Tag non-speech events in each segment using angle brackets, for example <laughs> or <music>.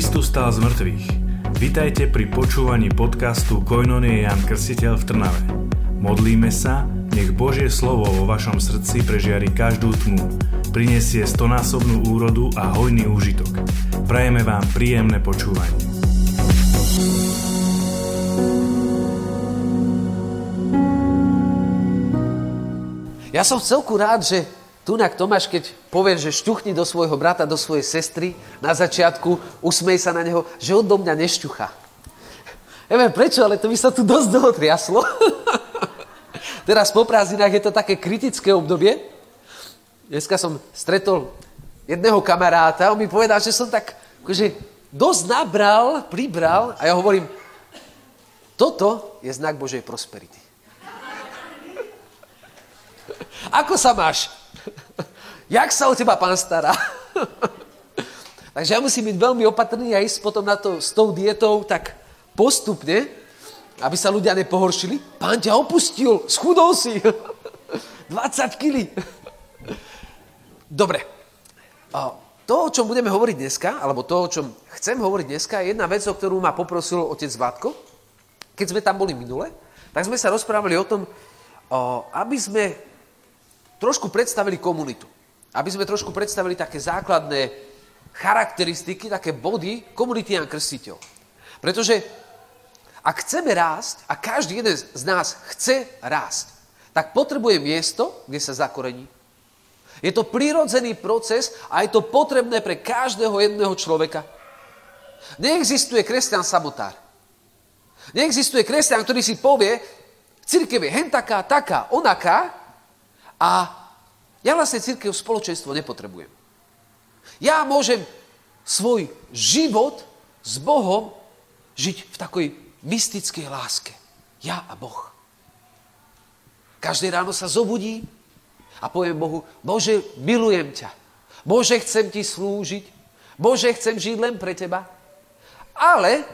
Kristus stal z mŕtvych. Vitajte pri počúvaní podcastu Koinonie Jan Krstiteľ v Trnave. Modlíme sa, nech Božie slovo vo vašom srdci prežiari každú tmu, prinesie stonásobnú úrodu a hojný úžitok. Prajeme vám príjemné počúvanie. Ja som celku rád, že Tunak Tomáš, keď povie, že šťuchni do svojho brata, do svojej sestry na začiatku, usmej sa na neho, že on do mňa nešťucha. Neviem prečo, ale to by sa tu dosť dlho triaslo. <laughs> Teraz po prázdninách je to také kritické obdobie. Dneska som stretol jedného kamaráta, on mi povedal, že som tak akože dosť nabral, pribral a ja hovorím, toto je znak Božej prosperity. <laughs> Ako sa máš? <laughs> Jak sa o teba pán stará? <laughs> Takže ja musím byť veľmi opatrný a ísť potom na to s tou dietou tak postupne, aby sa ľudia nepohoršili. Pán ťa opustil, schudol si. <laughs> 20 kg. Dobre. To, o čom budeme hovoriť dneska, alebo to, o čom chcem hovoriť dneska, je jedna vec, o ktorú ma poprosil otec Vládko. Keď sme tam boli minule, tak sme sa rozprávali o tom, aby sme trošku predstavili komunitu aby sme trošku predstavili také základné charakteristiky, také body komunity Jan Krstiteľ. Pretože ak chceme rásť, a každý jeden z nás chce rásť, tak potrebuje miesto, kde sa zakorení. Je to prírodzený proces a je to potrebné pre každého jedného človeka. Neexistuje kresťan samotár. Neexistuje kresťan, ktorý si povie, církev je hen taká, taká, onaká a ja vlastne církev spoločenstvo nepotrebujem. Ja môžem svoj život s Bohom žiť v takoj mystickej láske. Ja a Boh. Každé ráno sa zobudím a poviem Bohu, Bože, milujem ťa. Bože, chcem ti slúžiť. Bože, chcem žiť len pre teba. Ale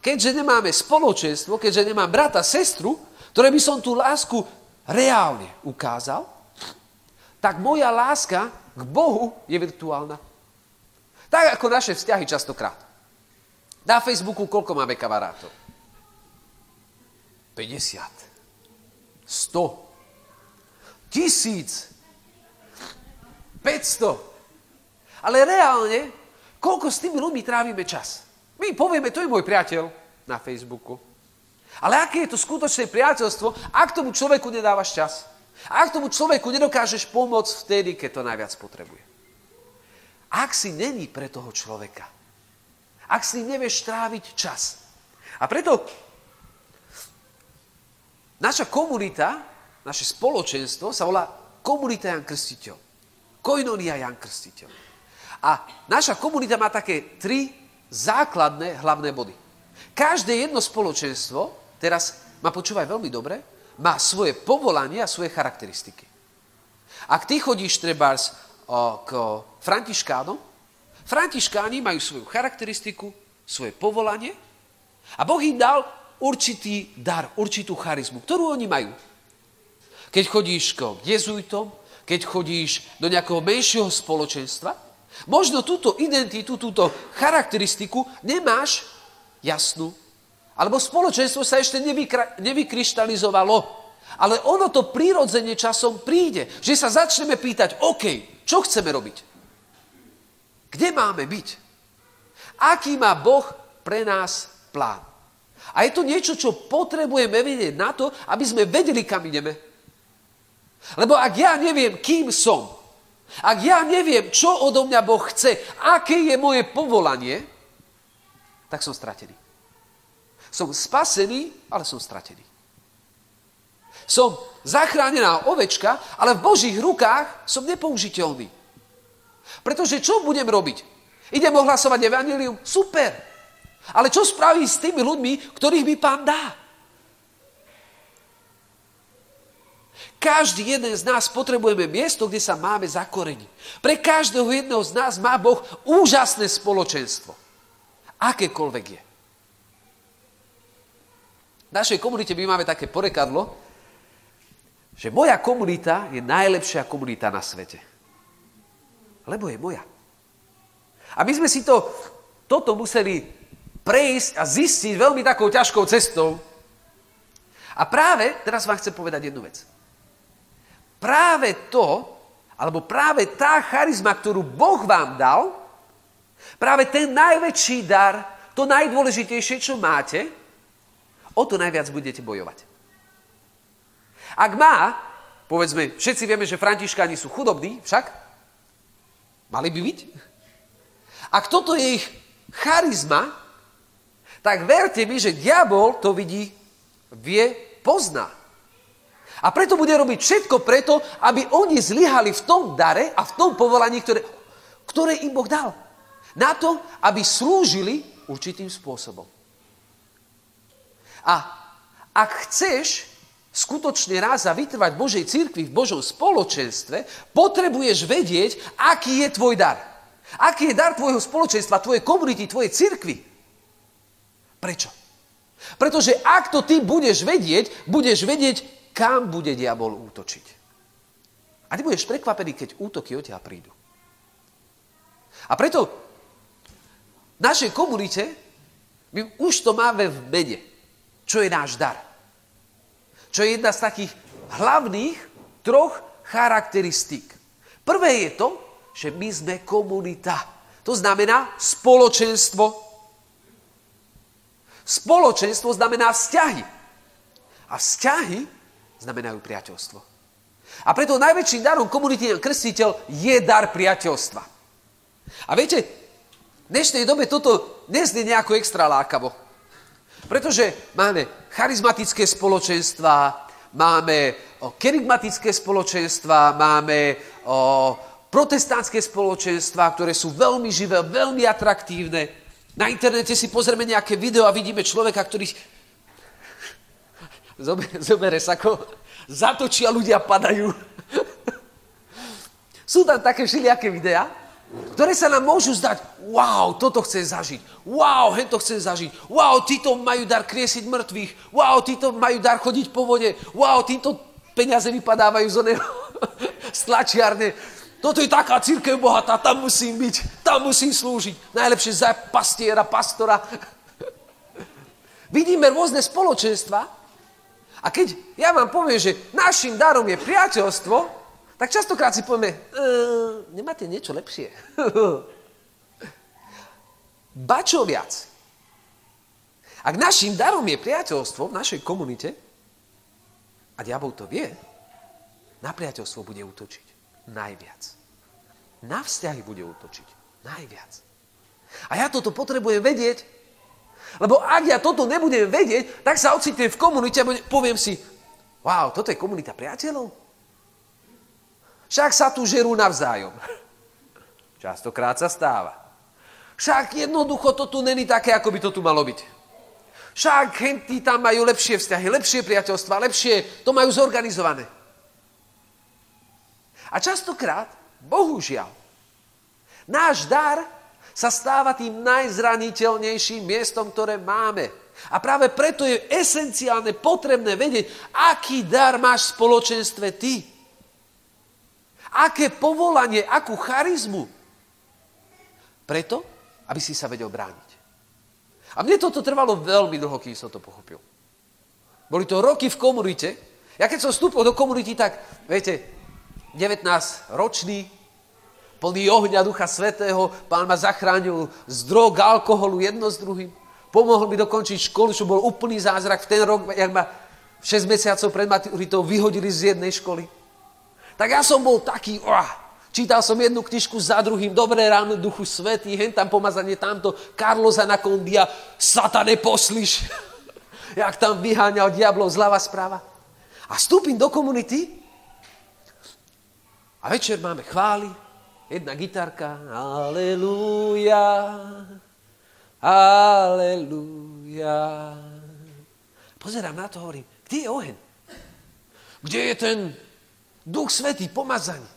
keďže nemáme spoločenstvo, keďže nemám brata, sestru, ktoré by som tú lásku reálne ukázal, tak moja láska k Bohu je virtuálna. Tak ako naše vzťahy častokrát. Na Facebooku koľko máme kamarátov? 50. 100. Tisíc. 500. Ale reálne, koľko s tými ľuďmi trávime čas? My povieme, to je môj priateľ na Facebooku. Ale aké je to skutočné priateľstvo, ak tomu človeku nedávaš čas? A ak tomu človeku nedokážeš pomôcť vtedy, keď to najviac potrebuje. Ak si není pre toho človeka. Ak s ním nevieš tráviť čas. A preto naša komunita, naše spoločenstvo sa volá komunita Jan Krstiteľ. Koinonia Jan Krstiteľ. A naša komunita má také tri základné hlavné body. Každé jedno spoločenstvo, teraz ma počúvaj veľmi dobre, má svoje povolanie a svoje charakteristiky. Ak ty chodíš trebárs k františkánom, františkáni majú svoju charakteristiku, svoje povolanie a Boh im dal určitý dar, určitú charizmu, ktorú oni majú. Keď chodíš k jezuitom, keď chodíš do nejakého menšieho spoločenstva, možno túto identitu, túto charakteristiku nemáš jasnú, alebo spoločenstvo sa ešte nevykra- nevykryštalizovalo. Ale ono to prirodzene časom príde. Že sa začneme pýtať, OK, čo chceme robiť? Kde máme byť? Aký má Boh pre nás plán? A je to niečo, čo potrebujeme vedieť na to, aby sme vedeli, kam ideme. Lebo ak ja neviem, kým som, ak ja neviem, čo odo mňa Boh chce, aké je moje povolanie, tak som stratený. Som spasený, ale som stratený. Som zachránená ovečka, ale v Božích rukách som nepoužiteľný. Pretože čo budem robiť? Idem ohlasovať evanilium? Super. Ale čo spraví s tými ľuďmi, ktorých mi pán dá? Každý jeden z nás potrebujeme miesto, kde sa máme zakoreniť. Pre každého jedného z nás má Boh úžasné spoločenstvo. Akékoľvek je. V našej komunite my máme také porekadlo, že moja komunita je najlepšia komunita na svete. Lebo je moja. A my sme si to toto museli prejsť a zistiť veľmi takou ťažkou cestou. A práve, teraz vám chcem povedať jednu vec. Práve to, alebo práve tá charizma, ktorú Boh vám dal, práve ten najväčší dar, to najdôležitejšie, čo máte, o to najviac budete bojovať. Ak má, povedzme, všetci vieme, že františkáni sú chudobní, však? Mali by byť? Ak toto je ich charizma, tak verte mi, že diabol to vidí, vie, pozná. A preto bude robiť všetko preto, aby oni zlyhali v tom dare a v tom povolaní, ktoré, ktoré im Boh dal. Na to, aby slúžili určitým spôsobom. A ak chceš skutočne raz a vytrvať v Božej cirkvi, v Božom spoločenstve, potrebuješ vedieť, aký je tvoj dar. Aký je dar tvojho spoločenstva, tvojej komunity, tvojej cirkvi. Prečo? Pretože ak to ty budeš vedieť, budeš vedieť, kam bude diabol útočiť. A ty budeš prekvapený, keď útoky od teba prídu. A preto v našej komunite my už to máme v mene, čo je náš dar. Čo je jedna z takých hlavných troch charakteristík. Prvé je to, že my sme komunita. To znamená spoločenstvo. Spoločenstvo znamená vzťahy. A vzťahy znamenajú priateľstvo. A preto najväčším darom komunity krstiteľ je dar priateľstva. A viete, v dnešnej dobe toto neznie nejako extra lákavo. Pretože máme charizmatické spoločenstva, máme kerigmatické spoločenstva, máme protestantské spoločenstva, ktoré sú veľmi živé, veľmi atraktívne. Na internete si pozrieme nejaké video a vidíme človeka, ktorý zobere sa ako zatočí a ľudia padajú. <laughs> Sú tam také všelijaké videá, ktoré sa nám môžu zdať, wow, toto chcem zažiť, wow, hento chcem zažiť, wow, títo majú dar kriesiť mŕtvych, wow, títo majú dar chodiť po vode, wow, títo peniaze vypadávajú z oného <laughs> stlačiarne. Toto je taká církev bohatá, tam musím byť, tam musím slúžiť. Najlepšie za pastiera, pastora. <laughs> Vidíme rôzne spoločenstva a keď ja vám poviem, že našim darom je priateľstvo, tak častokrát si povieme, e, nemáte niečo lepšie. <laughs> ba čo viac. Ak našim darom je priateľstvo v našej komunite, a diabol to vie, na priateľstvo bude útočiť najviac. Na vzťahy bude útočiť najviac. A ja toto potrebujem vedieť, lebo ak ja toto nebudem vedieť, tak sa ocitnem v komunite a poviem si, wow, toto je komunita priateľov? Však sa tu žerú navzájom. Častokrát sa stáva. Však jednoducho to tu není také, ako by to tu malo byť. Však henty tam majú lepšie vzťahy, lepšie priateľstva, lepšie, to majú zorganizované. A častokrát, bohužiaľ, náš dar sa stáva tým najzraniteľnejším miestom, ktoré máme. A práve preto je esenciálne potrebné vedieť, aký dar máš v spoločenstve ty. Aké povolanie, akú charizmu. Preto, aby si sa vedel brániť. A mne toto trvalo veľmi dlho, kým som to pochopil. Boli to roky v komunite. Ja keď som vstúpil do komunity, tak, viete, 19 ročný, plný ohňa Ducha Svetého, pán ma zachránil z drog, alkoholu, jedno s druhým. Pomohol mi dokončiť školu, čo bol úplný zázrak. V ten rok, jak ma 6 mesiacov pred maturitou vyhodili z jednej školy. Tak ja som bol taký, oh, čítal som jednu knižku za druhým, dobré ráno, duchu svetý, hen tam pomazanie tamto, Carlos Anacondia, satane poslyš. <laughs> Jak tam vyháňal diablov zľava správa. A vstúpim do komunity a večer máme chvály, jedna gitarka, aleluja, aleluja. Pozerám na to, hovorím, kde je oheň? Kde je ten Duch Svetý, pomazaný.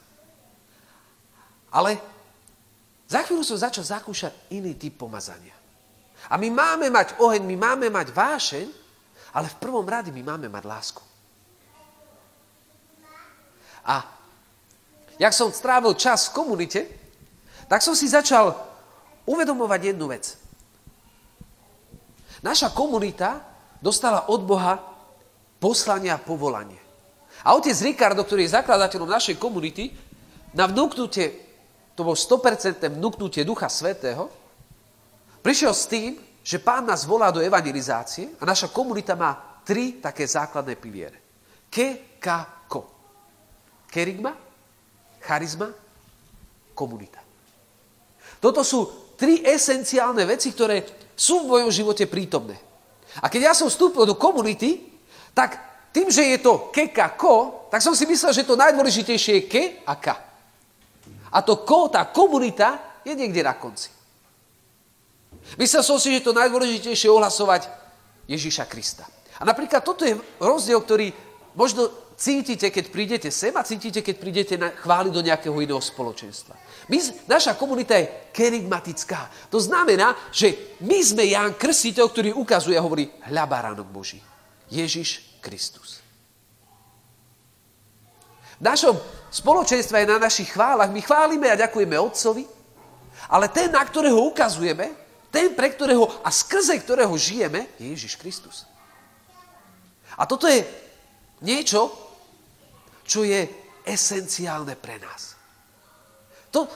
Ale za chvíľu som začal zakúšať iný typ pomazania. A my máme mať oheň, my máme mať vášeň, ale v prvom rade my máme mať lásku. A jak som strávil čas v komunite, tak som si začal uvedomovať jednu vec. Naša komunita dostala od Boha poslanie a povolanie. A otec Ricardo, ktorý je zakladateľom našej komunity, na vnúknutie, to bol 100% vnúknutie Ducha Svetého, prišiel s tým, že pán nás volá do evangelizácie a naša komunita má tri také základné piliere. Ke, ka, ko. Kerigma, charizma, komunita. Toto sú tri esenciálne veci, ktoré sú v mojom živote prítomné. A keď ja som vstúpil do komunity, tak tým, že je to ke, ka, ko, tak som si myslel, že to najdôležitejšie je ke a ka. A to ko, tá komunita, je niekde na konci. Myslel som si, že to najdôležitejšie je ohlasovať Ježíša Krista. A napríklad toto je rozdiel, ktorý možno cítite, keď prídete sem a cítite, keď prídete na, chváliť do nejakého iného spoločenstva. My, naša komunita je kerigmatická. To znamená, že my sme Ján Krstiteľ, ktorý ukazuje a hovorí, hľa baránok Boží. Ježiš Kristus. V našom spoločenstve aj na našich chválach my chválime a ďakujeme Otcovi, ale ten, na ktorého ukazujeme, ten, pre ktorého a skrze ktorého žijeme, je Ježiš Kristus. A toto je niečo, čo je esenciálne pre nás. To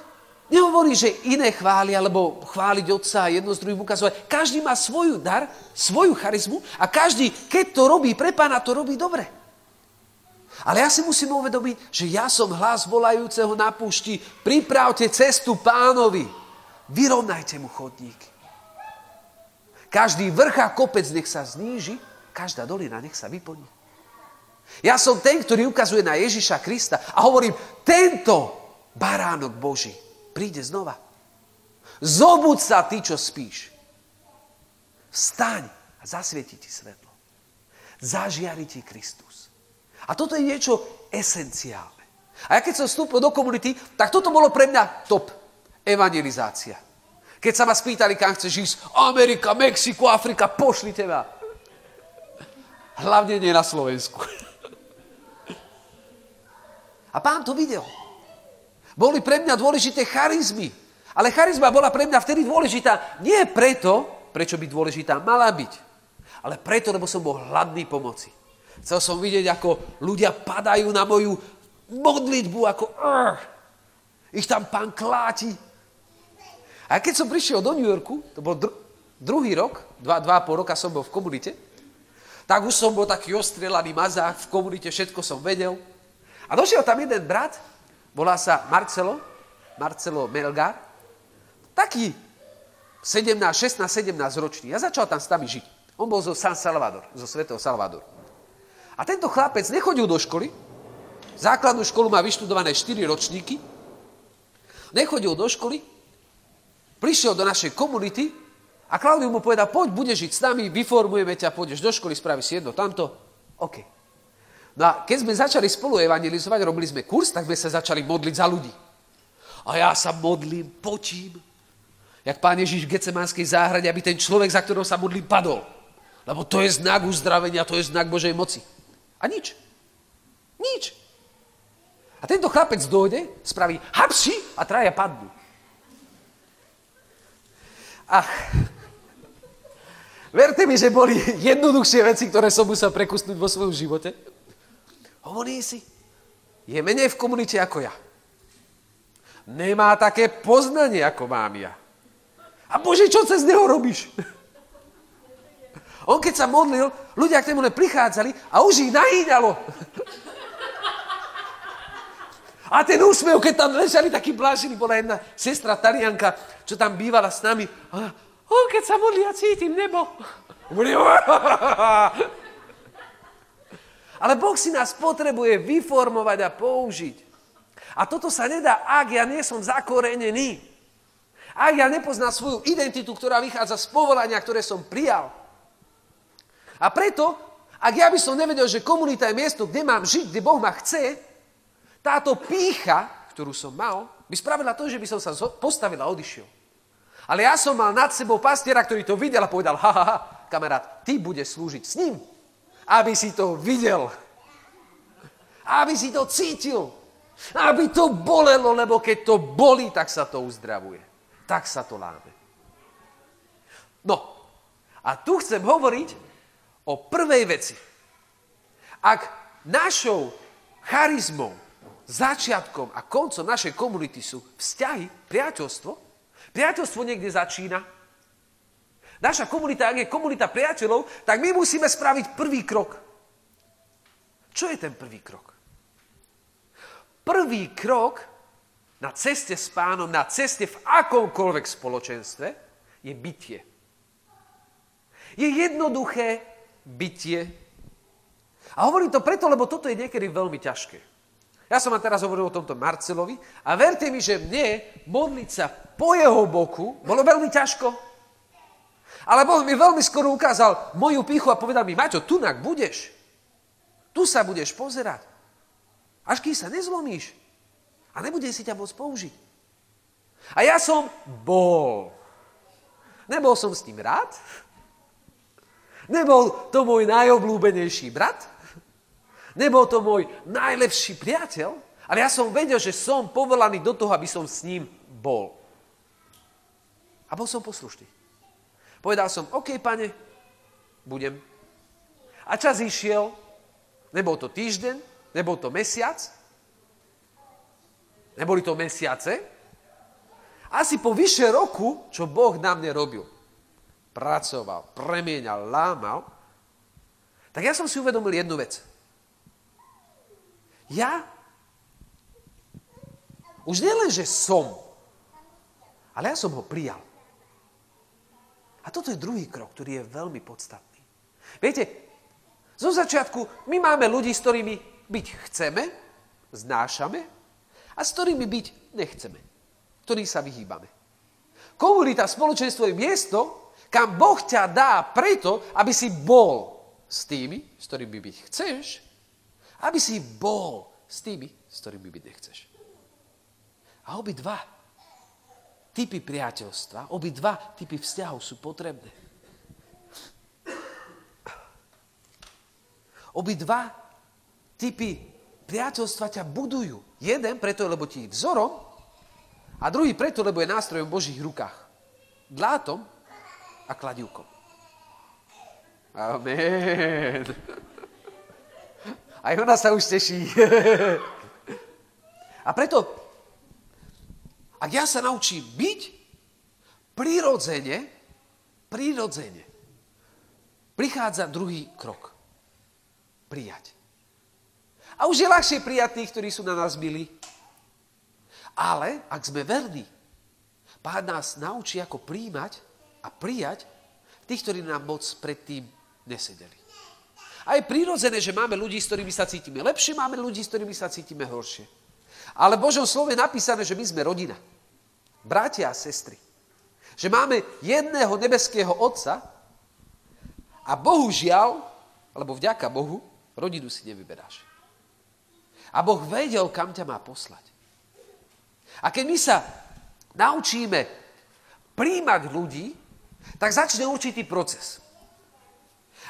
nehovorí, že iné chváli, alebo chváliť Otca a jedno z druhým ukazovať. Každý má svoju dar, svoju charizmu a každý, keď to robí pre pána, to robí dobre. Ale ja si musím uvedomiť, že ja som hlas volajúceho na púšti. Pripravte cestu pánovi. Vyrovnajte mu chodníky. Každý vrch a kopec nech sa zníži, každá dolina nech sa vyplní. Ja som ten, ktorý ukazuje na Ježiša Krista a hovorím, tento baránok Boží príde znova. Zobud sa ty, čo spíš. Vstaň a zasvieti ti svetlo. Zažiari ti Kristus. A toto je niečo esenciálne. A ja keď som vstúpil do komunity, tak toto bolo pre mňa top. Evangelizácia. Keď sa ma spýtali, kam chceš ísť, Amerika, Mexiko, Afrika, pošli teba. Hlavne nie na Slovensku. <laughs> A pán to videl. Boli pre mňa dôležité charizmy. Ale charizma bola pre mňa vtedy dôležitá nie preto, prečo by dôležitá mala byť, ale preto, lebo som bol hladný pomoci. Chcel som vidieť, ako ľudia padajú na moju modlitbu, ako Arr! ich tam pán kláti, a keď som prišiel do New Yorku, to bol dru- druhý rok, dva, dva a pol roka som bol v komunite, tak už som bol taký ostrelaný mazák, v komunite všetko som vedel. A došiel tam jeden brat, volá sa Marcelo, Marcelo Melgar, taký 17, 16, 17 ročný. Ja začal tam s nami žiť. On bol zo San Salvador, zo svetého Salvador. A tento chlapec nechodil do školy, základnú školu má vyštudované 4 ročníky, nechodil do školy, prišiel do našej komunity a Klaudiu mu povedal, poď, budeš žiť s nami, vyformujeme ťa, pôjdeš do školy, spravíš si jedno tamto. OK. No a keď sme začali spolu evangelizovať, robili sme kurz, tak sme sa začali modliť za ľudí. A ja sa modlím, potím, jak pán Ježiš v Gecemánskej záhrade, aby ten človek, za ktorého sa modlím, padol. Lebo to je znak uzdravenia, to je znak Božej moci. A nič. Nič. A tento chlapec dojde, spraví hapsi a traja padnú. Ach, verte mi, že boli jednoduchšie veci, ktoré som musel prekusnúť vo svojom živote. Hovorí si, je menej v komunite ako ja. Nemá také poznanie, ako mám ja. A Bože, čo cez neho robíš? On keď sa modlil, ľudia k nemu prichádzali a už ich nahýňalo. A ten úsmev, keď tam ležali taký blážený, bola jedna sestra Talianka, čo tam bývala s nami. A on, keď sa modlí, ja cítim nebo. Ale Boh si nás potrebuje vyformovať a použiť. A toto sa nedá, ak ja nie som zakorenený. Ak ja nepoznám svoju identitu, ktorá vychádza z povolania, ktoré som prijal. A preto, ak ja by som nevedel, že komunita je miesto, kde mám žiť, kde Boh ma chce, táto pícha, ktorú som mal, by spravila to, že by som sa postavil a odišiel. Ale ja som mal nad sebou pastiera, ktorý to videl a povedal, ha, ha, ha, kamarát, ty bude slúžiť s ním, aby si to videl. Aby si to cítil. Aby to bolelo, lebo keď to bolí, tak sa to uzdravuje. Tak sa to láme. No, a tu chcem hovoriť o prvej veci. Ak našou charizmou, začiatkom a koncom našej komunity sú vzťahy, priateľstvo, priateľstvo niekde začína. Naša komunita, ak je komunita priateľov, tak my musíme spraviť prvý krok. Čo je ten prvý krok? Prvý krok na ceste s pánom, na ceste v akomkoľvek spoločenstve je bytie. Je jednoduché bytie. A hovorím to preto, lebo toto je niekedy veľmi ťažké. Ja som vám teraz hovoril o tomto Marcelovi a verte mi, že mne modliť sa po jeho boku bolo veľmi ťažko. Ale Boh mi veľmi skoro ukázal moju pichu a povedal mi, Maťo, tunak budeš. Tu sa budeš pozerať. Až kým sa nezlomíš. A nebude si ťa môcť použiť. A ja som bol. Nebol som s tým rád, Nebol to môj najobľúbenejší brat, nebol to môj najlepší priateľ, ale ja som vedel, že som povolaný do toho, aby som s ním bol. A bol som poslušný. Povedal som, OK, pane, budem. A čas išiel, nebol to týždeň, nebol to mesiac, neboli to mesiace, asi po vyše roku, čo Boh na mne robil pracoval, premieňal, lámal, tak ja som si uvedomil jednu vec. Ja už nielen, že som, ale ja som ho prijal. A toto je druhý krok, ktorý je veľmi podstatný. Viete, zo začiatku my máme ľudí, s ktorými byť chceme, znášame a s ktorými byť nechceme, ktorým sa vyhýbame. Komunita, spoločenstvo je miesto, kam Boh ťa dá preto, aby si bol s tými, s ktorými byť chceš, aby si bol s tými, s ktorými byť nechceš. A obi dva typy priateľstva, obi dva typy vzťahov sú potrebné. Obi dva typy priateľstva ťa budujú. Jeden preto, lebo ti je vzorom a druhý preto, lebo je nástrojom v Božích rukách. Dlátom a kladivkom. Amen. Aj ona sa už teší. <laughs> A preto, ak ja sa naučím byť prirodzene, prirodzene, prichádza druhý krok. Prijať. A už je ľahšie prijať tých, ktorí sú na nás milí. Ale ak sme verní, Pán nás naučí, ako príjmať a prijať tých, ktorí nám moc predtým nesedeli. A je prirodzené, že máme ľudí, s ktorými sa cítime lepšie, máme ľudí, s ktorými sa cítime horšie. Ale v Božom slove je napísané, že my sme rodina. Bratia a sestry. Že máme jedného nebeského Otca a bohužiaľ, alebo vďaka Bohu, rodinu si nevyberáš. A Boh vedel, kam ťa má poslať. A keď my sa naučíme príjmať ľudí, tak začne určitý proces.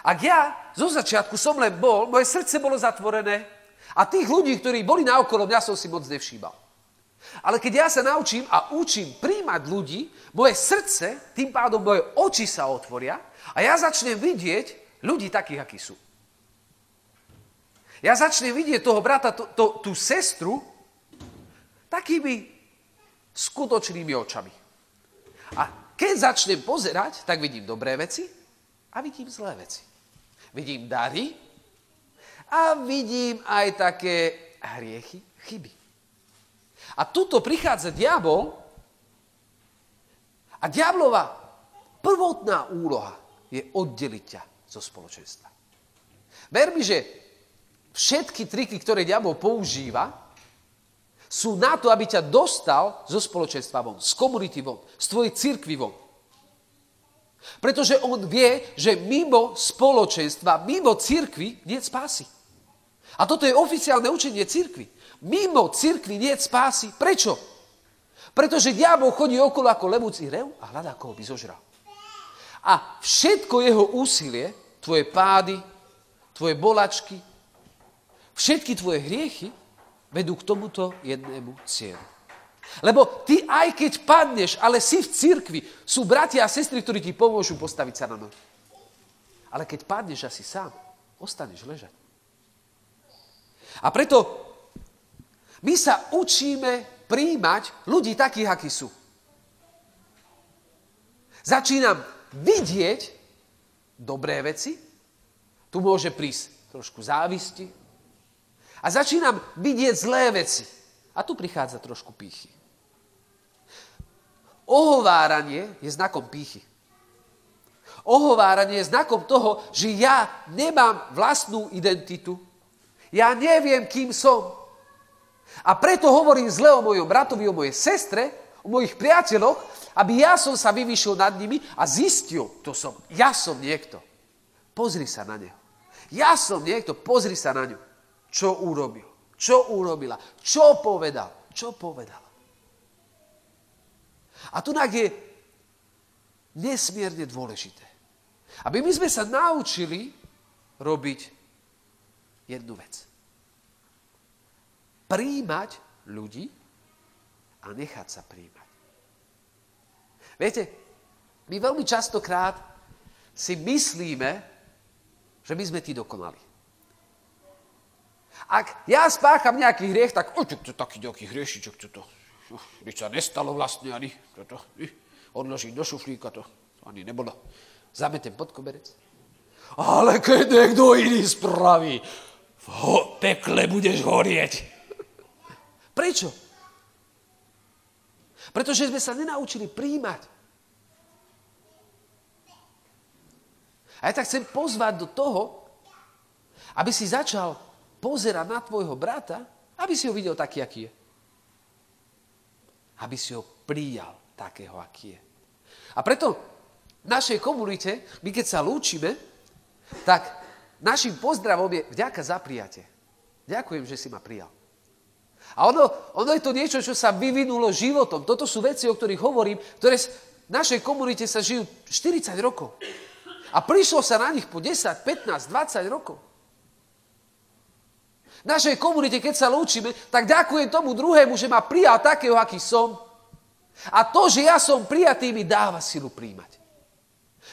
Ak ja zo začiatku som len bol, moje srdce bolo zatvorené a tých ľudí, ktorí boli naokolo mňa, som si moc nevšímal. Ale keď ja sa naučím a učím príjmať ľudí, moje srdce, tým pádom moje oči sa otvoria a ja začnem vidieť ľudí takých, akí sú. Ja začnem vidieť toho brata, to, to, tú sestru takými skutočnými očami. A keď začnem pozerať, tak vidím dobré veci a vidím zlé veci. Vidím dary a vidím aj také hriechy, chyby. A tuto prichádza diabol a diablova prvotná úloha je oddeliť ťa zo spoločenstva. Ver mi, že všetky triky, ktoré diabol používa, sú na to, aby ťa dostal zo spoločenstva von, z komunity von, z tvojej cirkvy von. Pretože on vie, že mimo spoločenstva, mimo cirkvy nie je spásy. A toto je oficiálne učenie cirkvy. Mimo cirkvy nie spásy. Prečo? Pretože diabol chodí okolo ako levúci rev a hľadá, koho by zožral. A všetko jeho úsilie, tvoje pády, tvoje bolačky, všetky tvoje hriechy vedú k tomuto jednému cieľu. Lebo ty aj keď padneš, ale si v cirkvi, sú bratia a sestry, ktorí ti pomôžu postaviť sa na nohy. Ale keď padneš asi sám, ostaneš ležať. A preto my sa učíme príjmať ľudí takých, akí sú. Začínam vidieť dobré veci, tu môže prísť trošku závisti, a začínam vidieť zlé veci. A tu prichádza trošku pýchy. Ohováranie je znakom pýchy. Ohováranie je znakom toho, že ja nemám vlastnú identitu. Ja neviem, kým som. A preto hovorím zle o mojom bratovi, o mojej sestre, o mojich priateľoch, aby ja som sa vyvyšil nad nimi a zistil, to som, ja som niekto. Pozri sa na neho. Ja som niekto, pozri sa na ňu. Čo urobil? Čo urobila? Čo povedal? Čo povedal? A tu je nesmierne dôležité. Aby my sme sa naučili robiť jednu vec. Príjmať ľudí a nechať sa príjmať. Viete, my veľmi častokrát si myslíme, že my sme tí dokonali. Ak ja spácham nejaký hriech, tak o, to, to, taký nejaký hriešičok, toto. Nič sa nestalo vlastne ani. Toto, odložím do šuflíka, to ani nebolo. Zametem pod koberec. Ale keď niekto iný spraví, ho, pekle budeš horieť. Prečo? Pretože sme sa nenaučili príjmať. A ja tak chcem pozvať do toho, aby si začal pozerať na tvojho brata, aby si ho videl taký, aký je. Aby si ho prijal takého, aký je. A preto v našej komunite, my keď sa lúčime, tak našim pozdravom je vďaka za prijatie. Ďakujem, že si ma prijal. A ono, ono je to niečo, čo sa vyvinulo životom. Toto sú veci, o ktorých hovorím, ktoré v našej komunite sa žijú 40 rokov. A prišlo sa na nich po 10, 15, 20 rokov našej komunite, keď sa lúčime, tak ďakujem tomu druhému, že ma prijal takého, aký som. A to, že ja som prijatý, mi dáva silu príjmať.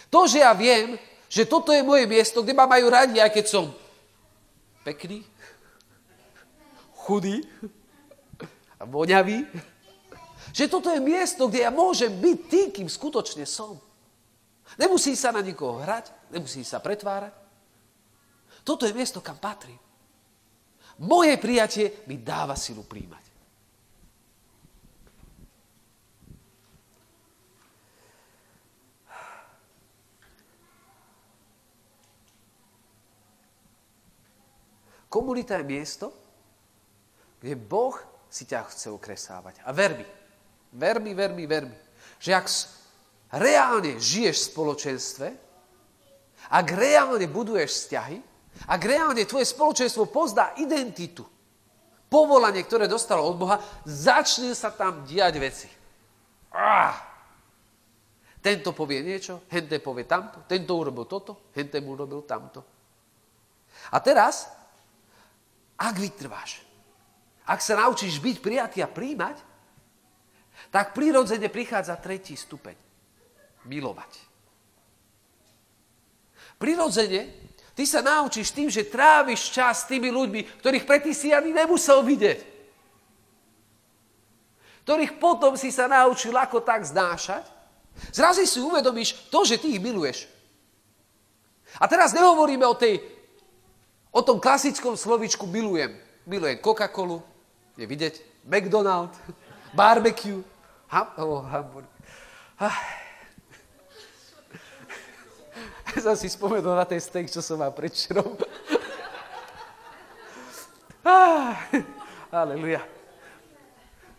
To, že ja viem, že toto je moje miesto, kde ma majú radi, aj keď som pekný, chudý a voňavý. Že toto je miesto, kde ja môžem byť tým, kým skutočne som. Nemusí sa na nikoho hrať, nemusí sa pretvárať. Toto je miesto, kam patrím. Moje prijatie mi dáva silu príjmať. Komunita je miesto, kde Boh si ťa chce okresávať. A ver mi, ver mi, že ak reálne žiješ v spoločenstve, ak reálne buduješ vzťahy, ak reálne tvoje spoločenstvo pozdá identitu, povolanie, ktoré dostalo od Boha, začne sa tam diať veci. Ah! Tento povie niečo, hente povie tamto, tento urobil toto, hente mu urobil tamto. A teraz, ak vytrváš, ak sa naučíš byť prijatý a príjmať, tak prirodzene prichádza tretí stupeň. Milovať. Prirodzene Ty sa naučíš tým, že tráviš čas s tými ľuďmi, ktorých predtým si ani nemusel vidieť. Ktorých potom si sa naučil ako tak znášať. Zrazu si uvedomíš to, že ty ich miluješ. A teraz nehovoríme o, tej, o tom klasickom slovičku milujem. Milujem Coca-Colu, je vidieť, McDonald, <laughs> barbecue, ham, oh, hamburger. Ah. <laughs> som si spomenul na ten steak, čo som mal predčerom. ah, <laughs> aleluja.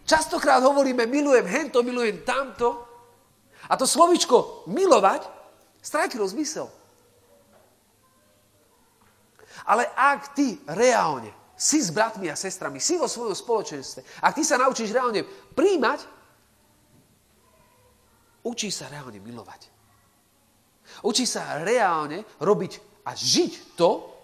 Častokrát hovoríme, milujem hento, milujem tamto. A to slovičko milovať stratilo zmysel. Ale ak ty reálne si s bratmi a sestrami, si vo svojom spoločenstve, ak ty sa naučíš reálne príjmať, učí sa reálne milovať. Učí sa reálne robiť a žiť to,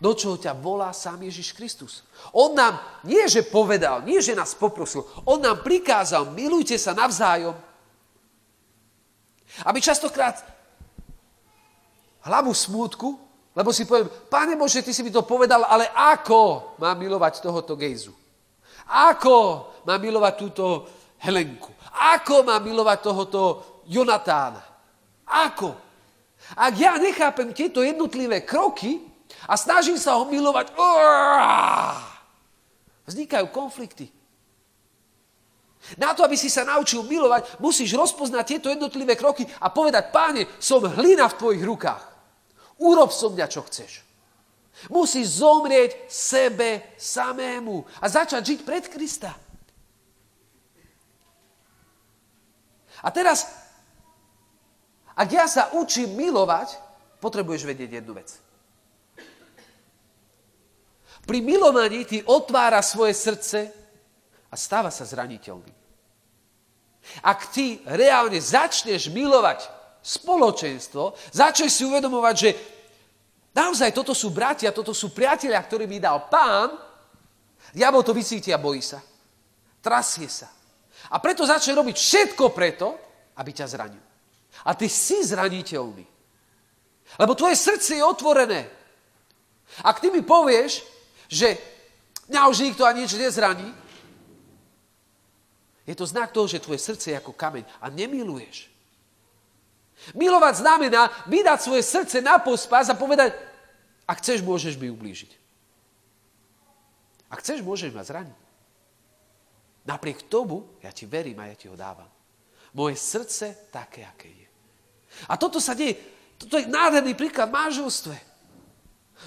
do čoho ťa volá sám Ježiš Kristus. On nám nie, že povedal, nie, že nás poprosil, on nám prikázal, milujte sa navzájom. Aby častokrát hlavu smútku, lebo si poviem, Pane Bože, Ty si mi to povedal, ale ako mám milovať tohoto gejzu? Ako mám milovať túto Helenku? Ako mám milovať tohoto Jonatána? Ako? Ak ja nechápem tieto jednotlivé kroky a snažím sa ho milovať, vznikajú konflikty. Na to, aby si sa naučil milovať, musíš rozpoznať tieto jednotlivé kroky a povedať, páne, som hlina v tvojich rukách. Urob so mňa, čo chceš. Musíš zomrieť sebe samému a začať žiť pred Krista. A teraz, ak ja sa učím milovať, potrebuješ vedieť jednu vec. Pri milovaní ty otvára svoje srdce a stáva sa zraniteľným. Ak ty reálne začneš milovať spoločenstvo, začneš si uvedomovať, že naozaj toto sú bratia, toto sú priatelia, ktorí mi dal pán, diabol to vycíti a bojí sa. Trasie sa. A preto začne robiť všetko preto, aby ťa zranil. A ty si zraniteľný. Lebo tvoje srdce je otvorené. Ak ty mi povieš, že mňa už nikto ani nič nezraní, je to znak toho, že tvoje srdce je ako kameň a nemiluješ. Milovať znamená vydať svoje srdce na pospas a povedať, ak chceš, môžeš mi ublížiť. Ak chceš, môžeš ma zraniť. Napriek tomu, ja ti verím a ja ti ho dávam. Moje srdce také, aké je. A toto sa deje, toto je nádherný príklad manželstve.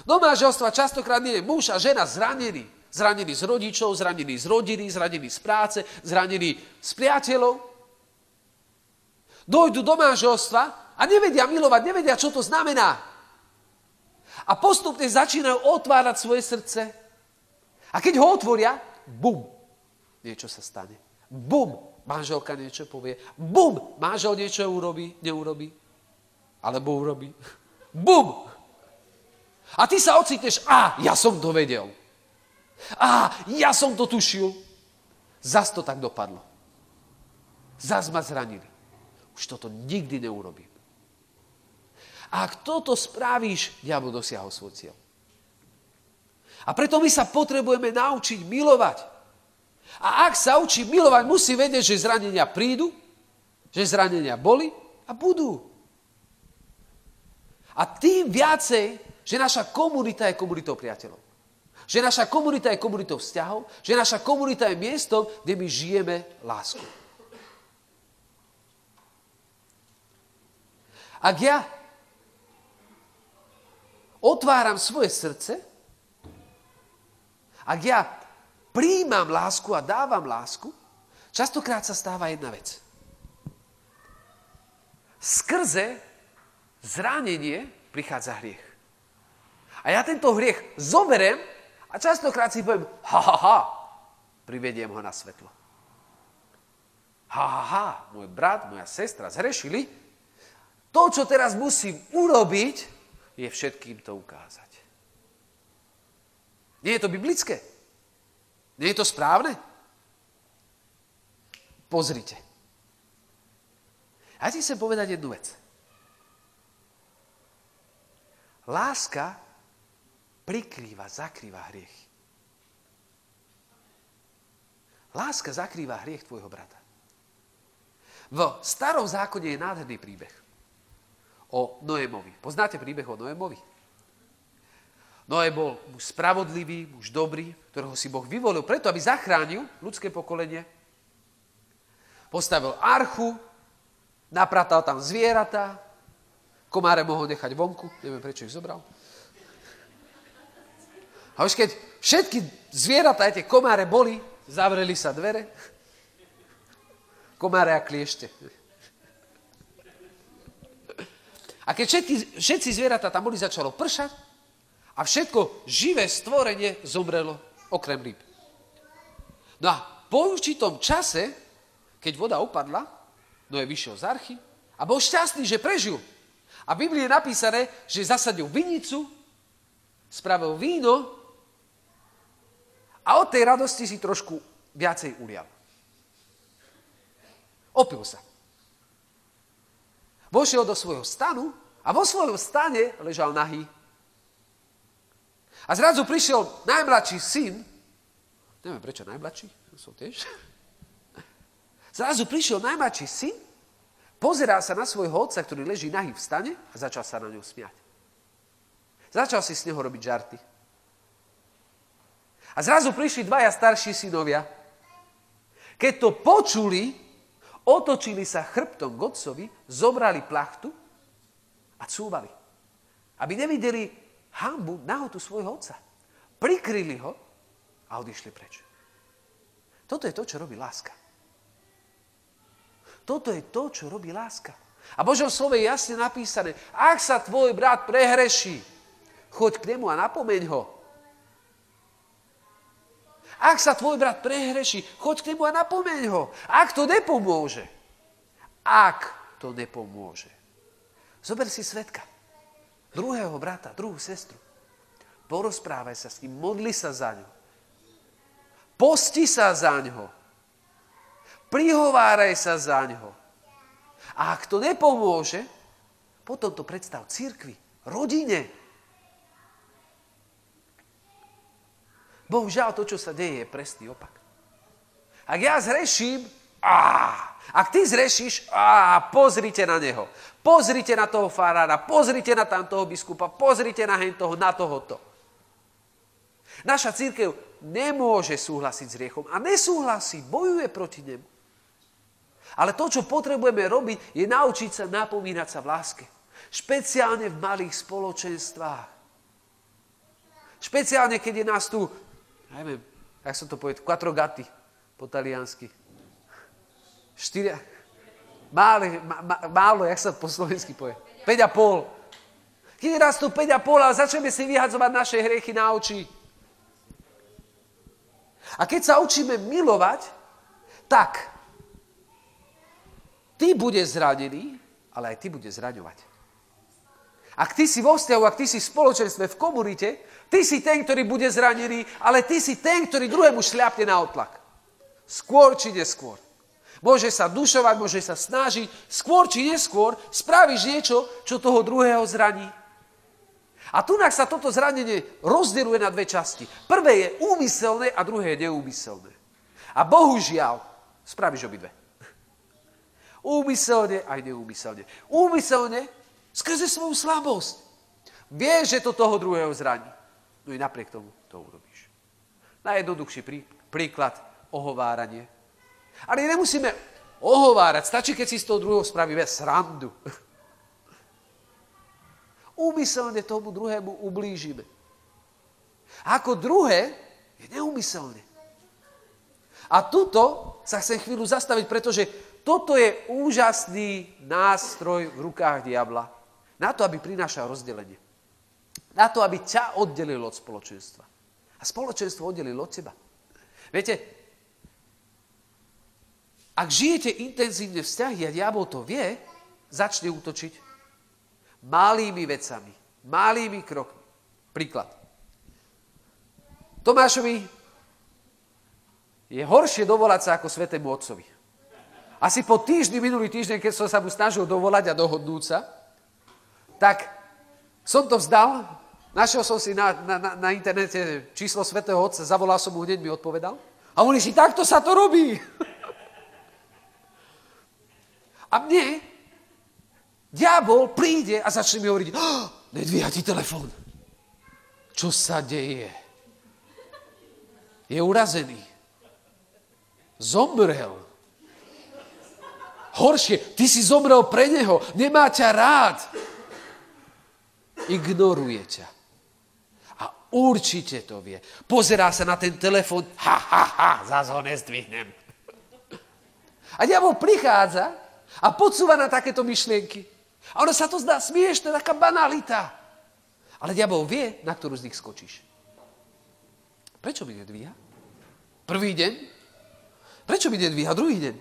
Do manželstva častokrát nie je muž a žena zranený. Zranení z rodičov, zranení z rodiny, zranení z práce, zranení z priateľov. Dojdu do manželstva a nevedia milovať, nevedia, čo to znamená. A postupne začínajú otvárať svoje srdce. A keď ho otvoria, bum, niečo sa stane. Bum, manželka niečo povie. Bum, manžel niečo urobí, neurobí. Alebo urobí. <laughs> Bum! A ty sa ocitneš, a ja som to vedel. A ja som to tušil. Zas to tak dopadlo. Zas ma zranili. Už toto nikdy neurobím. A ak toto spravíš, diabol dosiahol svoj cieľ. A preto my sa potrebujeme naučiť milovať. A ak sa učí milovať, musí vedieť, že zranenia prídu, že zranenia boli a budú. A tým viacej, že naša komunita je komunitou priateľov. Že naša komunita je komunitou vzťahov, že naša komunita je miestom, kde my žijeme lásku. Ak ja otváram svoje srdce, ak ja príjmam lásku a dávam lásku, častokrát sa stáva jedna vec. Skrze zranenie prichádza hriech. A ja tento hriech zoberiem a častokrát si poviem, ha, ha, ha, privediem ho na svetlo. Ha, ha, ha, môj brat, moja sestra zhrešili. To, čo teraz musím urobiť, je všetkým to ukázať. Nie je to biblické? Nie je to správne? Pozrite. Ja ti chcem povedať jednu vec. Láska prikrýva, zakrýva hriech. Láska zakrýva hriech tvojho brata. V starom zákone je nádherný príbeh o Noémovi. Poznáte príbeh o Noémovi? Noé bol muž spravodlivý, muž dobrý, ktorého si Boh vyvolil preto, aby zachránil ľudské pokolenie. Postavil archu, napratal tam zvieratá, komáre mohol nechať vonku, neviem prečo ich zobral. A už keď všetky zvieratá, tie komáre boli, zavreli sa dvere, komáre a kliešte. A keď všetky, všetci zvieratá tam boli, začalo pršať a všetko živé stvorenie zomrelo, okrem rýb. No a po určitom čase, keď voda upadla, no je vyšiel z archy a bol šťastný, že prežil. A v Biblii je napísané, že zasadil vinicu, spravil víno a od tej radosti si trošku viacej ulial. Opil sa. Vošiel do svojho stanu A vo svojom stane ležal nahý. A zrazu prišiel najmladší syn, neviem prečo najmladší, som tiež. Zrazu prišiel najmladší syn, pozerá sa na svojho otca, ktorý leží nahý v stane a začal sa na ňu smiať. Začal si s neho robiť žarty. A zrazu prišli dvaja starší synovia. Keď to počuli, otočili sa chrbtom k otcovi, zobrali plachtu a cúvali. Aby nevideli hambu, nahotu svojho otca. Prikryli ho a odišli preč. Toto je to, čo robí láska. Toto je to, čo robí láska. A Božom slove je jasne napísané, ak sa tvoj brat prehreší, choď k nemu a napomeň ho. Ak sa tvoj brat prehreší, choď k nemu a napomeň ho. Ak to nepomôže, ak to nepomôže, Zober si svetka. Druhého brata, druhú sestru. Porozprávaj sa s ním, modli sa za ňo. Posti sa za ňo. Prihováraj sa za ňo. A ak to nepomôže, potom to predstav církvi, rodine. Bohužiaľ, to, čo sa deje, je presný opak. Ak ja zreším, á, ak ty zrešíš, á, pozrite na neho. Pozrite na toho farára, pozrite na tamtoho biskupa, pozrite na hen toho, na tohoto. Naša církev nemôže súhlasiť s riechom a nesúhlasí, bojuje proti nemu. Ale to, čo potrebujeme robiť, je naučiť sa napomínať sa v láske. Špeciálne v malých spoločenstvách. Špeciálne, keď je nás tu, neviem, jak sa to povie, quattro gatti po taliansky. Štyria. Málo, má, málo, jak sa po slovensky povie. 5 a pol. Keď nás tu 5 a pol, ale začneme si vyhadzovať naše hriechy na oči. A keď sa učíme milovať, tak ty bude zranený, ale aj ty bude zraňovať. Ak ty si vo vzťahu, ak ty si v spoločenstve, v komunite, ty si ten, ktorý bude zranený, ale ty si ten, ktorý druhému šľapne na otlak. Skôr či neskôr. Môže sa dušovať, môže sa snažiť, skôr či neskôr spravíš niečo, čo toho druhého zraní. A tu sa toto zranenie rozdeluje na dve časti. Prvé je úmyselné a druhé je neúmyselné. A bohužiaľ, spravíš obidve. <laughs> Úmyselne aj neúmyselne. Úmyselne skrze svoju slabosť. Vieš, že to toho druhého zraní. No i napriek tomu to urobíš. Najjednoduchší prí, príklad ohováranie. Ale nemusíme ohovárať, stačí, keď si z toho druhého spravíme srandu. <laughs> Úmyselne tomu druhému ublížime. A ako druhé je neúmyselne. A tuto sa chcem chvíľu zastaviť, pretože toto je úžasný nástroj v rukách diabla na to, aby prinášal rozdelenie. Na to, aby ťa oddelil od spoločenstva. A spoločenstvo oddelilo od teba. Viete, ak žijete intenzívne vzťahy a diabol to vie, začne útočiť malými vecami, malými krokmi. Príklad. Tomášovi je horšie dovolať sa ako svetému otcovi. Asi po týždni, minulý týždeň, keď som sa mu snažil dovolať a dohodnúť sa, tak som to vzdal, našiel som si na, na, na internete číslo svetého otca, zavolal som mu, hneď mi odpovedal. A on si, takto sa to robí. A mne diabol príde a začne mi hovoriť, oh, nedvíha ti telefón. Čo sa deje? Je urazený. Zomrel. Horšie, ty si zomrel pre neho, nemá ťa rád. Ignoruje ťa. A určite to vie. Pozerá sa na ten telefón, ha, ha, ha, zás ho nezdvihnem. A diabol prichádza a podsúva na takéto myšlienky. A ono sa to zdá smiešne, taká banalita. Ale diabol vie, na ktorú z nich skočíš. Prečo mi nedvíha? Prvý deň? Prečo mi nedvíha druhý deň?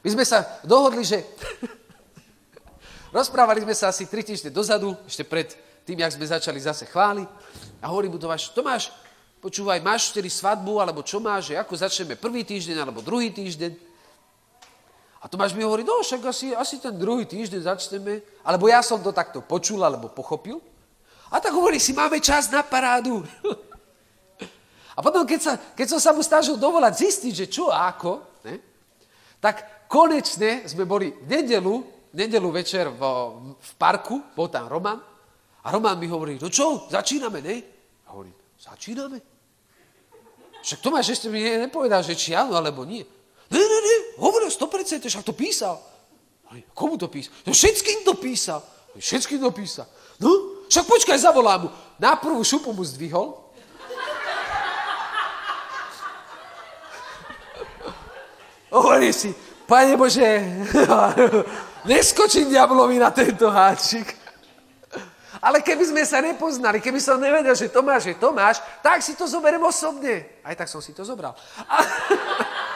My sme sa dohodli, že... <laughs> Rozprávali sme sa asi tri týždne dozadu, ešte pred tým, jak sme začali zase chváliť. A hovorím mu Tomáš, Tomáš, počúvaj, máš vtedy svadbu, alebo čo máš, že ako začneme prvý týždeň, alebo druhý týždeň. A Tomáš mi hovorí, no však asi, asi ten druhý týždeň začneme, alebo ja som to takto počul, alebo pochopil. A tak hovorí si, máme čas na parádu. <laughs> A potom, keď, sa, keď som sa mu snažil dovolať zistiť, že čo a ako, ne, tak konečne sme boli v nedelu, nedelu večer v, v parku, bol tam Roman, a Roman mi hovorí, no čo, začíname, ne? A hovorím, začíname? Však Tomáš ešte mi nepovedal, že či áno, alebo nie. Ne, ne, ne, hovoril 100%, však to písal. Komu to písal? No všetkým to písal. Všetkým to písal. No, však počkaj, zavolám mu. Na prvú šupu mu zdvihol. <laughs> Hovorí si, Pane Bože, <laughs> neskočím diablovi na tento háčik. Ale keby sme sa nepoznali, keby som nevedel, že Tomáš je Tomáš, tak si to zoberiem osobne. Aj tak som si to zobral. A... <laughs>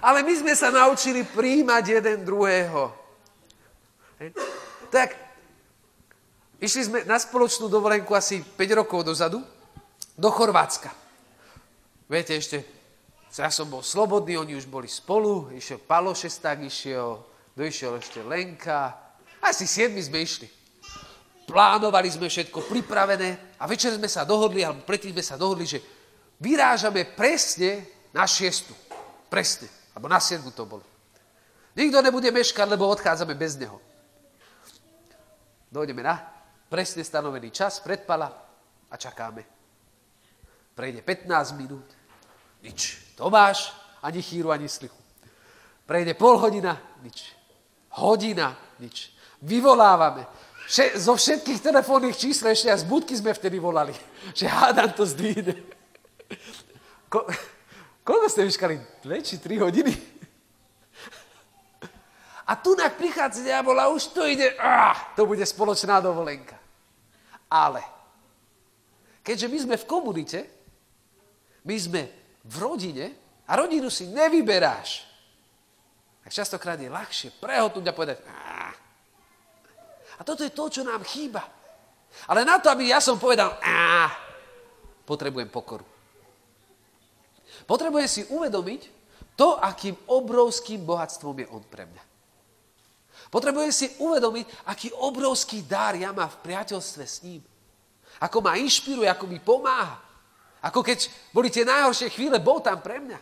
Ale my sme sa naučili príjmať jeden druhého. Tak, išli sme na spoločnú dovolenku asi 5 rokov dozadu do Chorvátska. Viete, ešte, ja som bol slobodný, oni už boli spolu, išiel Palo Šesták, išiel, doišiel ešte Lenka, asi siedmi sme išli. Plánovali sme všetko pripravené a večer sme sa dohodli, alebo predtým sme sa dohodli, že vyrážame presne na šiestu. Presne. Alebo na 7 to bolo. Nikto nebude meškať, lebo odchádzame bez neho. Dojdeme na presne stanovený čas, predpala a čakáme. Prejde 15 minút, nič. Tomáš, ani chýru, ani slichu. Prejde pol hodina, nič. Hodina, nič. Vyvolávame. Vše, zo všetkých telefónnych čísel ešte aj z budky sme vtedy volali, <laughs> že hádam to zdvíne. Ko, Koľko ste vyškali? Dve či tri hodiny? A tu nak prichádza diabol a už to ide, ah, to bude spoločná dovolenka. Ale, keďže my sme v komunite, my sme v rodine a rodinu si nevyberáš, tak častokrát je ľahšie prehodnúť a povedať, ah. A toto je to, čo nám chýba. Ale na to, aby ja som povedal, ah, potrebujem pokoru. Potrebuje si uvedomiť to, akým obrovským bohatstvom je on pre mňa. Potrebuje si uvedomiť, aký obrovský dar ja mám v priateľstve s ním. Ako ma inšpiruje, ako mi pomáha. Ako keď boli tie najhoršie chvíle, bol tam pre mňa.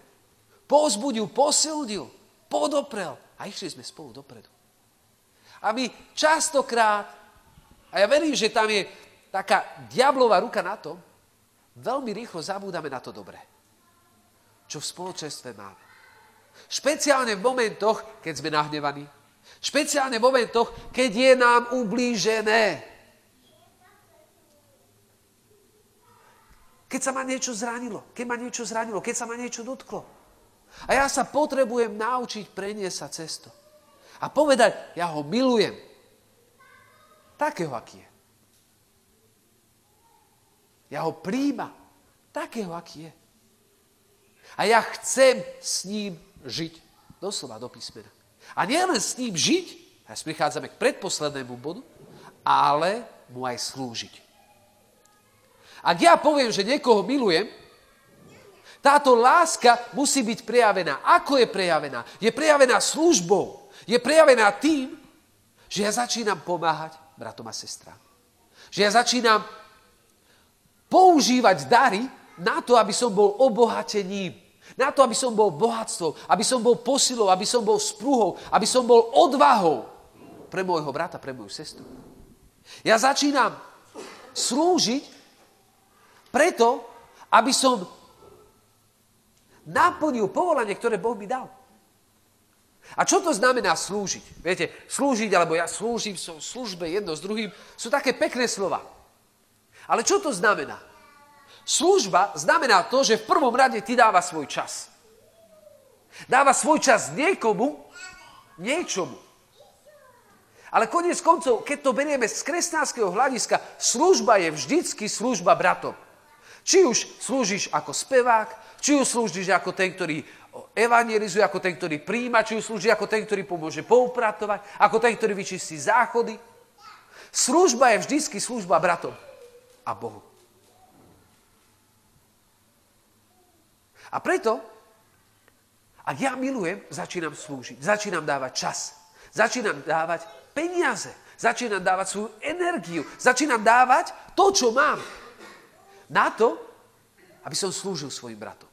Pozbudil, posilnil, podoprel a išli sme spolu dopredu. A my častokrát, a ja verím, že tam je taká diablová ruka na tom, veľmi rýchlo zabúdame na to dobré čo v spoločenstve máme. Špeciálne v momentoch, keď sme nahnevaní. Špeciálne v momentoch, keď je nám ublížené. Keď sa ma niečo zranilo, keď ma niečo zranilo, keď sa ma niečo dotklo. A ja sa potrebujem naučiť preniesť sa. A povedať, ja ho milujem. Takého, aký je. Ja ho príjmam. Takého, aký je. A ja chcem s ním žiť. Doslova do písmena. A nie len s ním žiť, a prichádzame k predposlednému bodu, ale mu aj slúžiť. Ak ja poviem, že niekoho milujem, táto láska musí byť prejavená. Ako je prejavená? Je prejavená službou. Je prejavená tým, že ja začínam pomáhať bratom a sestrám. Že ja začínam používať dary na to, aby som bol obohatením. Na to, aby som bol bohatstvom, aby som bol posilou, aby som bol sprúhou, aby som bol odvahou pre môjho brata, pre moju sestru. Ja začínam slúžiť preto, aby som naplnil povolanie, ktoré Boh mi dal. A čo to znamená slúžiť? Viete, slúžiť, alebo ja slúžim, som v službe jedno s druhým, sú také pekné slova. Ale čo to znamená? Služba znamená to, že v prvom rade ty dáva svoj čas. Dáva svoj čas niekomu, niečomu. Ale konec koncov, keď to berieme z kresťanského hľadiska, služba je vždycky služba bratom. Či už slúžiš ako spevák, či už slúžiš ako ten, ktorý evangelizuje, ako ten, ktorý príjma, či slúži ako ten, ktorý pomôže poupratovať, ako ten, ktorý vyčistí záchody. Služba je vždycky služba bratom a Bohu. A preto, Ak ja milujem, začínam slúžiť, začínam dávať čas, začínam dávať peniaze, začínam dávať svoju energiu, začínam dávať to, čo mám. Na to, aby som slúžil svojim bratom.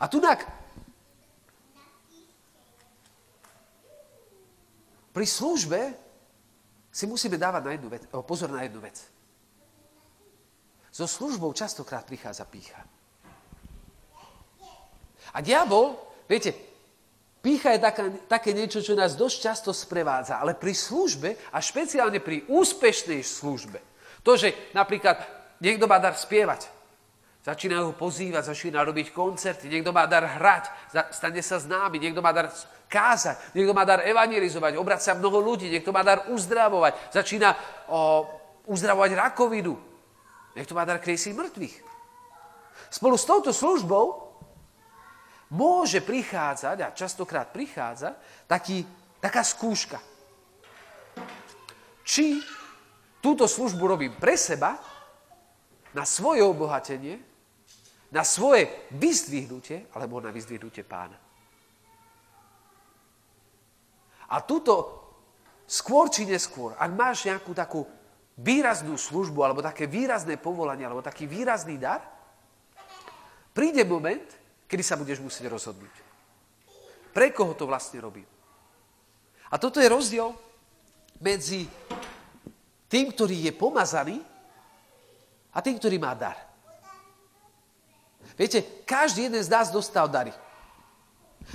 A tunak pri službe si musíme dávať na jednu vec, pozor na jednu vec. So službou častokrát prichádza pícha. A diabol, viete, pícha je taká, také niečo, čo nás dosť často sprevádza, ale pri službe a špeciálne pri úspešnej službe, to, že napríklad niekto má dar spievať, začína ho pozývať, začína robiť koncerty, niekto má dar hrať, stane sa známy, niekto má dar kázať, niekto má dar evangelizovať, obrať sa mnoho ľudí, niekto má dar uzdravovať, začína o, uzdravovať rakovinu, niekto má dar kriesiť mŕtvych. Spolu s touto službou môže prichádzať, a častokrát prichádza, taký, taká skúška. Či túto službu robím pre seba, na svoje obohatenie, na svoje vyzdvihnutie, alebo na vyzdvihnutie pána. A tuto skôr či neskôr, ak máš nejakú takú výraznú službu, alebo také výrazné povolanie, alebo taký výrazný dar, príde moment, kedy sa budeš musieť rozhodnúť. Pre koho to vlastne robím? A toto je rozdiel medzi tým, ktorý je pomazaný a tým, ktorý má dar. Viete, každý jeden z nás dostal dary.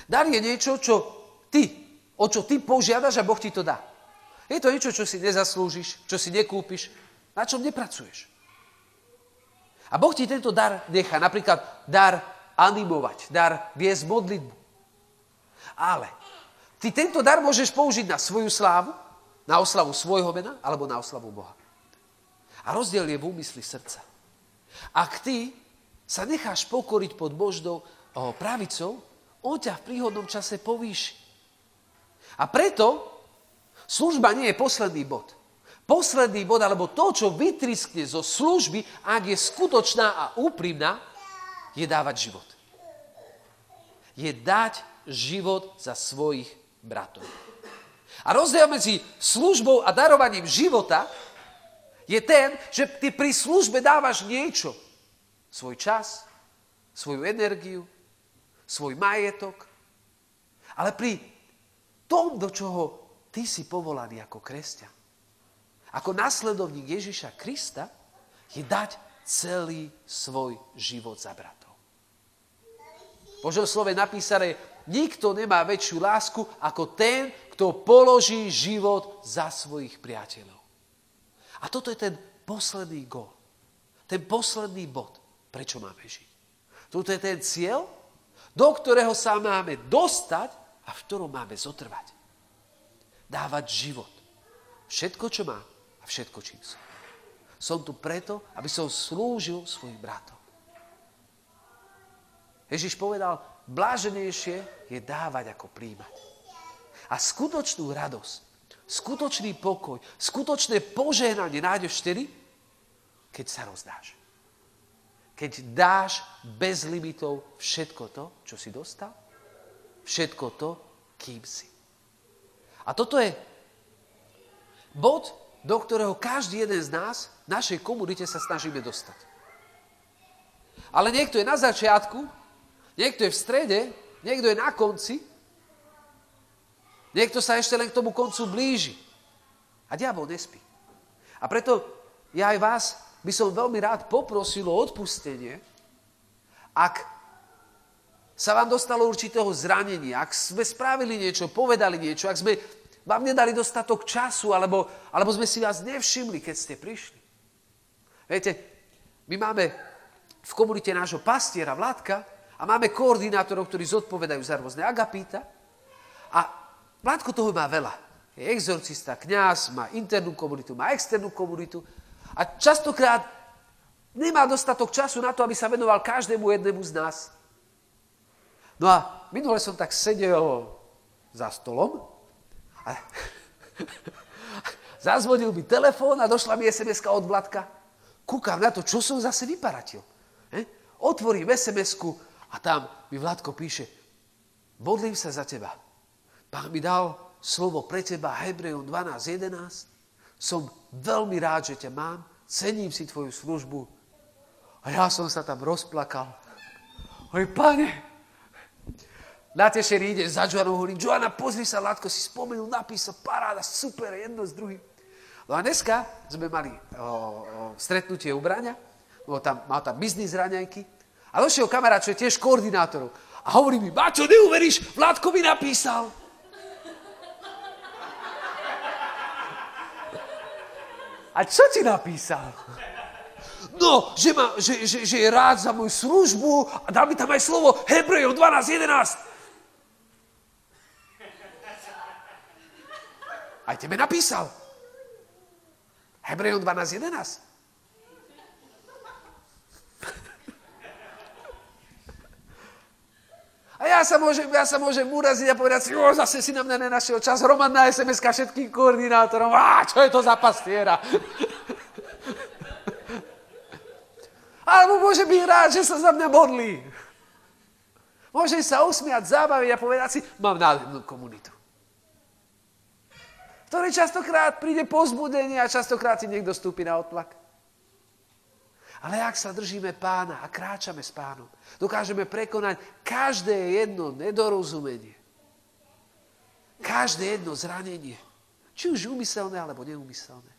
Dar je niečo, čo ty, o čo ty požiadaš a Boh ti to dá. Je to niečo, čo si nezaslúžiš, čo si nekúpiš, na čom nepracuješ. A Boh ti tento dar nechá. Napríklad dar animovať, dar viesť modlitbu. Ale ty tento dar môžeš použiť na svoju slávu, na oslavu svojho mena, alebo na oslavu Boha. A rozdiel je v úmysli srdca. Ak ty sa necháš pokoriť pod Božnou pravicou, on ťa v príhodnom čase povýši. A preto služba nie je posledný bod. Posledný bod, alebo to, čo vytriskne zo služby, ak je skutočná a úprimná, je dávať život. Je dať život za svojich bratov. A rozdiel medzi službou a darovaním života je ten, že ty pri službe dávaš niečo. Svoj čas, svoju energiu, svoj majetok. Ale pri tom, do čoho ty si povolaný ako kresťan, ako nasledovník Ježiša Krista, je dať celý svoj život za brat. Božom slove napísané, nikto nemá väčšiu lásku ako ten, kto položí život za svojich priateľov. A toto je ten posledný gol. Ten posledný bod, prečo máme žiť. Toto je ten cieľ, do ktorého sa máme dostať a v ktorom máme zotrvať. Dávať život. Všetko, čo mám a všetko, čím som. Som tu preto, aby som slúžil svojim bratom. Ježiš povedal, bláženejšie je dávať ako príjmať. A skutočnú radosť, skutočný pokoj, skutočné požehnanie nájdeš vtedy, keď sa rozdáš. Keď dáš bez limitov všetko to, čo si dostal, všetko to, kým si. A toto je bod, do ktorého každý jeden z nás v našej komunite sa snažíme dostať. Ale niekto je na začiatku Niekto je v strede, niekto je na konci, niekto sa ešte len k tomu koncu blíži. A diabol nespí. A preto ja aj vás by som veľmi rád poprosil o odpustenie, ak sa vám dostalo určitého zranenia, ak sme spravili niečo, povedali niečo, ak sme vám nedali dostatok času, alebo, alebo sme si vás nevšimli, keď ste prišli. Viete, my máme v komunite nášho pastiera Vládka, a máme koordinátorov, ktorí zodpovedajú za rôzne agapíta. A Vládko toho má veľa. Je exorcista, kňaz, má internú komunitu, má externú komunitu. A častokrát nemá dostatok času na to, aby sa venoval každému jednému z nás. No a minule som tak sedel za stolom a <laughs> zazvonil mi telefón a došla mi sms od Vladka. Kúkam na to, čo som zase vyparatil. otvorím sms a tam mi Vládko píše, modlím sa za teba. Pán mi dal slovo pre teba, Hebrejom 12.11. Som veľmi rád, že ťa mám, cením si tvoju službu. A ja som sa tam rozplakal. Oj, pane, Natešený ide za Joanou, hovorím, Joana, pozri sa, Látko si spomenul, napísal, paráda, super, jedno s druhým. No a dneska sme mali o, o, stretnutie u Braňa, tam, mal tam biznis raňajky, a došiel kamarát, čo je tiež koordinátorov. A hovorí mi, Bačo, neuveríš, Vládko mi napísal. A čo ti napísal? No, že, ma, že, že, že je rád za moju službu a dal mi tam aj slovo Hebrejov 12.11. Aj tebe napísal. Hebrejom 12.11. A ja sa môžem, ja sa môžem uraziť a povedať si, zase si na mňa nenašiel čas, Roman na sms všetkým koordinátorom, a čo je to za pastiera? <laughs> Alebo môže byť rád, že sa za mňa modlí. Môže sa usmiať, zabaviť a povedať si, mám nádhernú komunitu ktorý častokrát príde pozbudenie a častokrát si niekto stúpi na otlak. Ale ak sa držíme pána a kráčame s pánom, dokážeme prekonať každé jedno nedorozumenie, každé jedno zranenie, či už umyselné alebo neumyselné.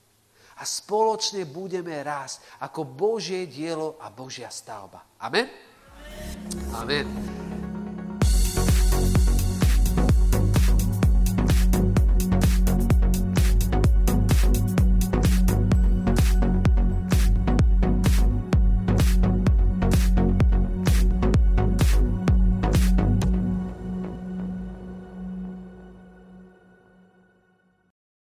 A spoločne budeme rásť ako Božie dielo a Božia stavba. Amen? Amen.